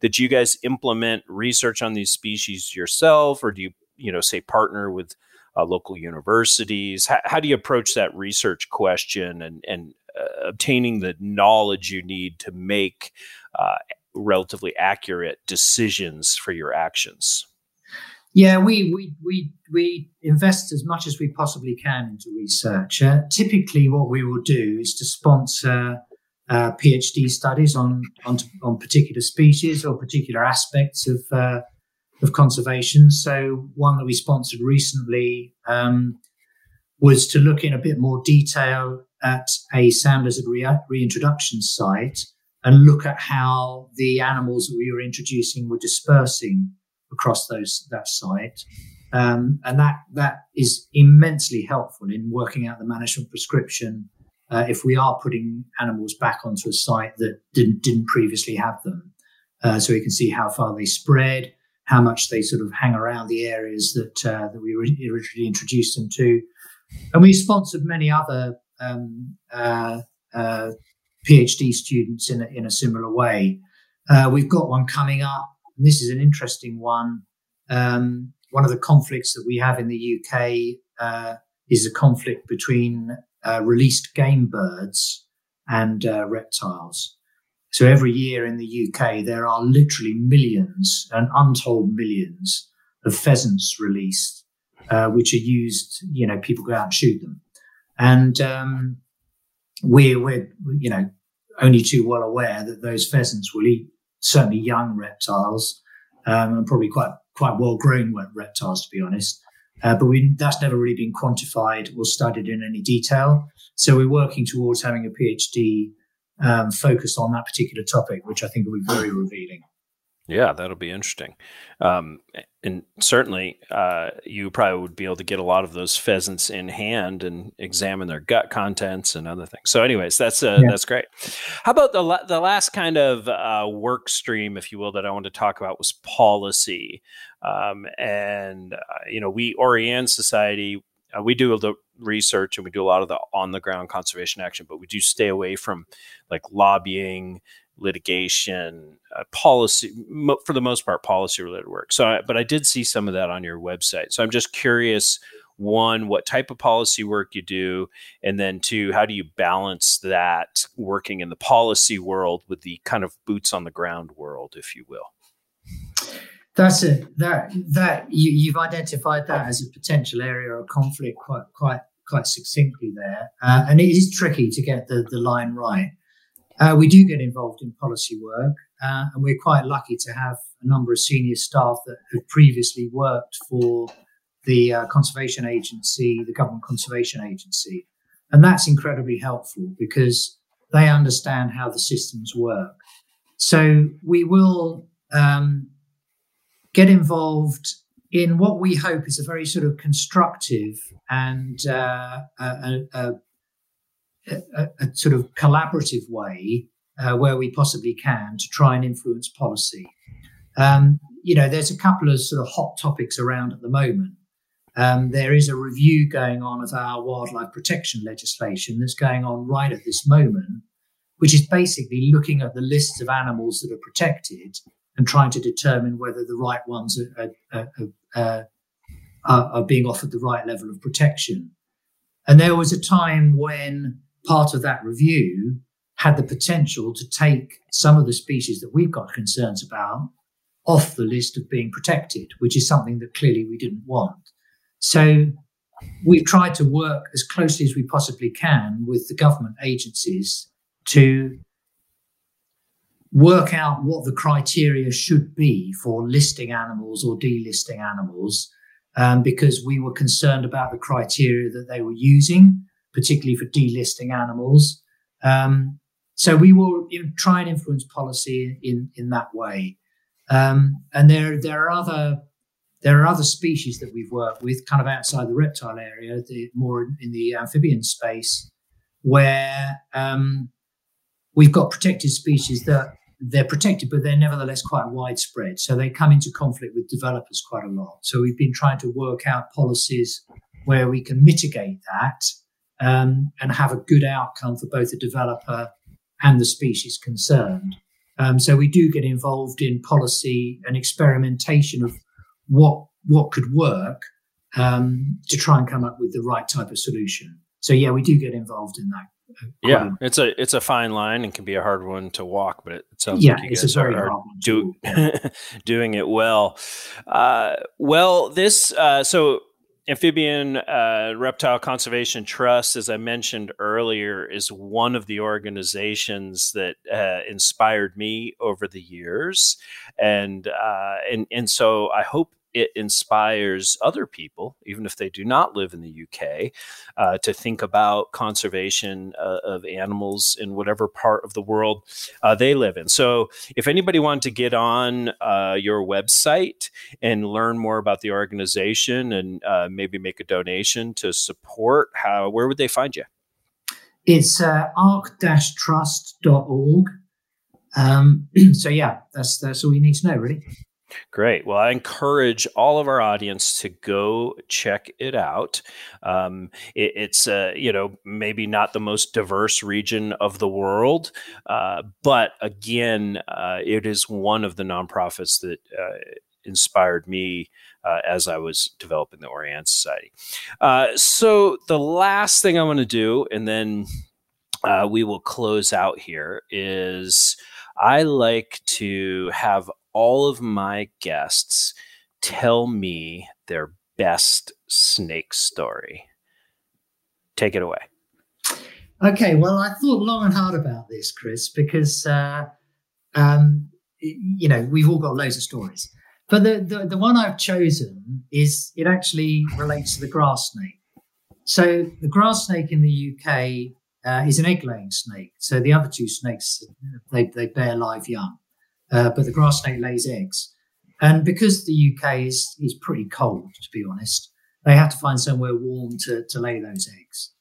that you guys implement research on these species yourself, or do you you know say partner with uh, local universities? How, how, do you approach that research question and, and uh, obtaining the knowledge you need to make uh, relatively accurate decisions for your actions? Yeah, we, we, we, we invest as much as we possibly can into research. Uh, typically, what we will do is to sponsor uh, PhD studies on, on, on particular species or particular aspects of uh, of conservation. So one that we sponsored recently um, was to look in a bit more detail at a sand lizard re- reintroduction site and look at how the animals that we were introducing were dispersing across those that site. Um, and that that is immensely helpful in working out the management prescription uh, if we are putting animals back onto a site that didn't didn't previously have them. Uh, so we can see how far they spread, how much they sort of hang around the areas that uh, that we originally introduced them to. And we sponsored many other um, uh, uh, PhD students in a, in a similar way. Uh, we've got one coming up. This is an interesting one. Um, one of the conflicts that we have in the UK uh, is a conflict between uh, released game birds and reptiles. So every year in the UK, there are literally millions and untold millions of pheasants released, uh, which are used, you know, people go out and shoot them. And um, we're, we're, you know, only too well aware that those pheasants will eat certainly young reptiles um, and probably quite quite well grown reptiles, to be honest. Uh, but we, that's never really been quantified or studied in any detail. So we're working towards having a PhD um, focused on that particular topic, which I think will be very revealing. Yeah, that'll be interesting. Um, and certainly, uh, you probably would be able to get a lot of those pheasants in hand and examine their gut contents and other things. So, anyways, that's uh, yeah. that's great. How about the la- the last kind of uh, work stream, if you will, that I wanted to talk about was policy. Um, and uh, you know, we Orianne Society uh, we do the research and we do a lot of the on the ground conservation action, but we do stay away from like lobbying, litigation, uh, policy mo- for the most part, policy related work. So, I, but I did see some of that on your website. So I'm just curious. One, what type of policy work you do, and then two, how do you balance that working in the policy world with the kind of boots on the ground world, if you will? That's it. That that you, you've identified that as a potential area of conflict quite quite quite succinctly there, uh, and it is tricky to get the the line right. Uh, we do get involved in policy work, uh, and we're quite lucky to have a number of senior staff that have previously worked for the uh, conservation agency, the government conservation agency, and that's incredibly helpful because they understand how the systems work. So we will um, get involved in what we hope is a very sort of constructive and uh, a, a, a, a, sort of collaborative way uh, where we possibly can to try and influence policy. Um, you know, there's a couple of sort of hot topics around at the moment. Um, there is a review going on of our wildlife protection legislation that's going on right at this moment, which is basically looking at the lists of animals that are protected and trying to determine whether the right ones are, are, uh, are, are, being offered the right level of protection. And there was a time when part of that review had the potential to take some of the species that we've got concerns about off the list of being protected, which is something that clearly we didn't want. So we've tried to work as closely as we possibly can with the government agencies to work out what the criteria should be for listing animals or delisting animals, um, because we were concerned about the criteria that they were using, particularly for delisting animals. Um, so we will try and influence policy in in that way. Um, and there there are other there are other species that we've worked with, kind of outside the reptile area, the, more in the amphibian space, where um, we've got protected species that they're protected, but they're nevertheless quite widespread. So they come into conflict with developers quite a lot. So we've been trying to work out policies where we can mitigate that um, and have a good outcome for both the developer and the species concerned. Um, so we do get involved in policy and experimentation of what what could work um, to try and come up with the right type of solution. So yeah, we do get involved in that yeah, it's a it's a fine line and can be a hard one to walk, but it sounds yeah, like you it's guys very are, hard do, doing it well. Uh, well, this uh, so Amphibian uh, Reptile Conservation Trust, as I mentioned earlier, is one of the organizations that uh, inspired me over the years, and uh, and and so I hope it inspires other people, even if they do not live in the UK, uh, to think about conservation uh, of animals in whatever part of the world uh, they live in. So, if anybody wanted to get on uh, your website and learn more about the organization and uh, maybe make a donation to support, how where would they find you? It's uh, arc-trust.org. Um, so yeah, that's that's all you need to know, really. Great. Well, I encourage all of our audience to go check it out. Um, it, it's, uh, you know, maybe not the most diverse region of the world, uh, but again, uh, it is one of the nonprofits that uh, inspired me uh, as I was developing the Orianne Society. Uh, so, the last thing I want to do, and then we will close out here, is I like to have all of my guests tell me their best snake story. Take it away. Okay, well, I thought long and hard about this, Chris, because uh, um, you know we've all got loads of stories, but the, the the one I've chosen is it actually relates to the grass snake. So the grass snake in the UK uh, is an egg-laying snake. So the other two snakes they they bear live young uh, but the grass snake lays eggs. And because the UK is, is pretty cold, to be honest, they have to find somewhere warm to, to lay those eggs.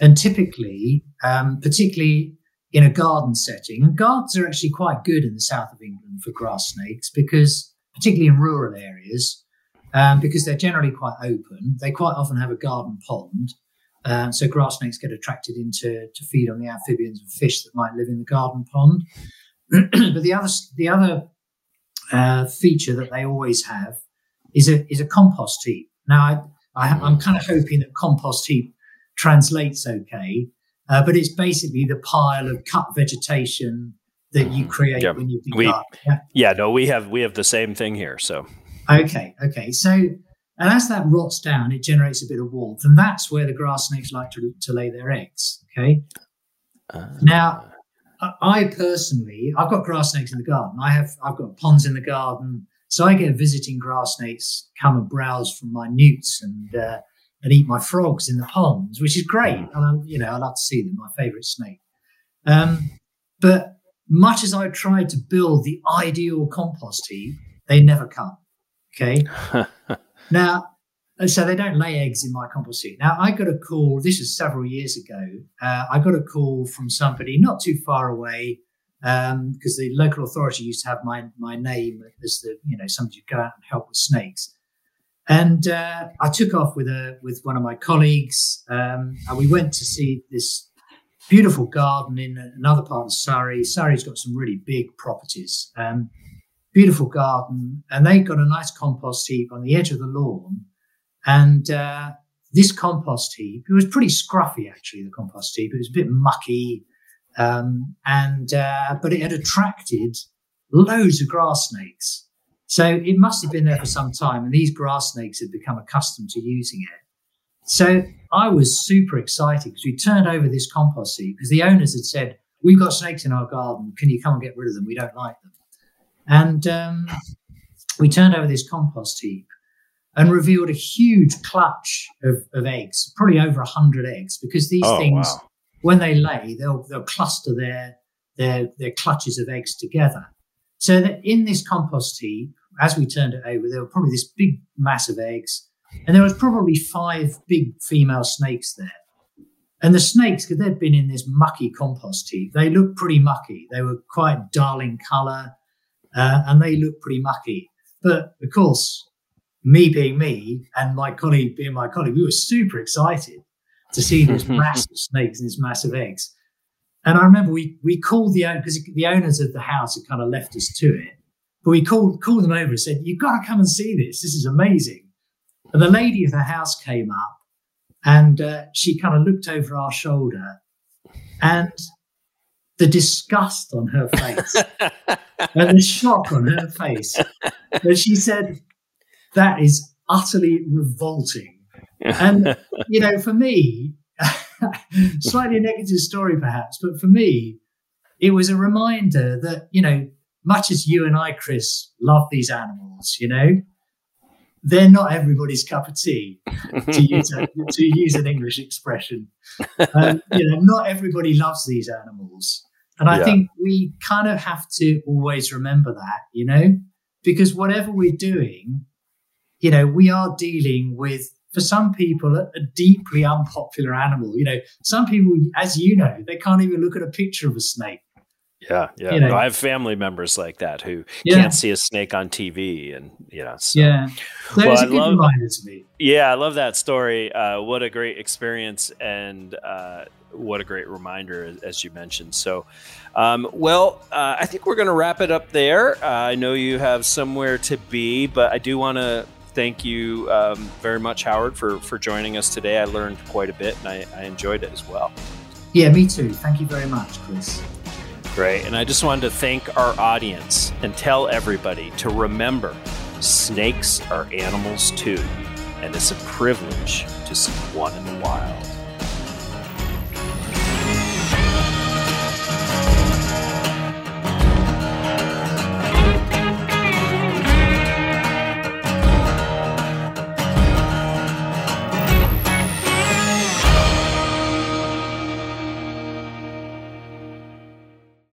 And typically, um, particularly in a garden setting, and gardens are actually quite good in the south of England for grass snakes because, particularly in rural areas, um, because they're generally quite open, they quite often have a garden pond. Um, so grass snakes get attracted into to feed on the amphibians and fish that might live in the garden pond. but the other the other uh, feature that they always have is a is a compost heap. Now I, I am kind of hoping that compost heap translates okay, uh, but it's basically the pile of cut vegetation that you create Yeah, when you do we- Yeah. Yeah, no, we have we have the same thing here. So Okay, okay. So, and as that rots down, it generates a bit of warmth, and that's where the grass snakes like to, to lay their eggs. Okay. uh, Now, I- personally, I've got grass snakes in the garden. I have, I've got ponds in the garden, so I get visiting grass snakes come and browse from my newts and uh, and eat my frogs in the ponds, which is great. And I, you know, I love to see them. My favourite snake. Um, but much as I tried to build the ideal compost heap, they never come. Okay. Now, so they don't lay eggs in my compost heap. Now, I got a call, this is several years ago. Uh, I got a call from somebody not too far away because the local authority used to have my, my name as the, you know, somebody to go out and help with snakes. And uh, I took off with a with one of my colleagues, um, and we went to see this beautiful garden in another part of Surrey. Surrey's got some really big properties. Um, beautiful garden, and they got a nice compost heap on the edge of the lawn. And uh, this compost heap, it was pretty scruffy actually. The compost heap, it was a bit mucky, um, and uh, but it had attracted loads of grass snakes. So it must have been there for some time, and these grass snakes had become accustomed to using it. So I was super excited because we turned over this compost heap because the owners had said, "We've got snakes in our garden. Can you come and get rid of them? We don't like them." And um, we turned over this compost heap and revealed a huge clutch of, of eggs, probably over hundred eggs, because these oh things, wow, when they lay, they'll they'll cluster their their their clutches of eggs together. So that in this compost heap, as we turned it over, there were probably this big mass of eggs, and there was probably five big female snakes there. And the snakes, because they'd been in this mucky compost heap, they looked pretty mucky. They were quite dull in colour, uh, and they look pretty mucky. But of course, me being me and my colleague being my colleague, we were super excited to see this mass of snakes and this mass of eggs. And I remember we we called the because the owners of the house had kind of left us to it, but we called called them over and said, "You've got to come and see this. This is amazing." And the lady of the house came up, and uh, she kind of looked over our shoulder, and the disgust on her face and the shock on her face, and she said, "That is utterly revolting." And you know, for me, slightly negative story perhaps, but for me, it was a reminder that, you know, much as you and I, Chris, love these animals, you know, they're not everybody's cup of tea, to use, a, to use an English expression. Um, you know, not everybody loves these animals. And I Yeah. think we kind of have to always remember that, you know, because whatever we're doing, you know, we are dealing with, for some people, a, a deeply unpopular animal. You know, some people, as you know, they can't even look at a picture of a snake. Yeah, yeah. You know. No, I have family members like that who Yeah. can't see a snake on TV, and you know, so. Yeah. So Well, I good love- reminder to me. Yeah, I love that story. Uh, what a great experience, and uh, what a great reminder, as- as you mentioned. So, um, well, uh, I think we're going to wrap it up there. Uh, I know you have somewhere to be, but I do want to thank you um, very much, Howard, for for joining us today. I learned quite a bit, and I, I enjoyed it as well. Yeah, me too. Thank you very much, Chris. Great. And I just wanted to thank our audience and tell everybody to remember snakes are animals too, and it's a privilege to see one in the wild.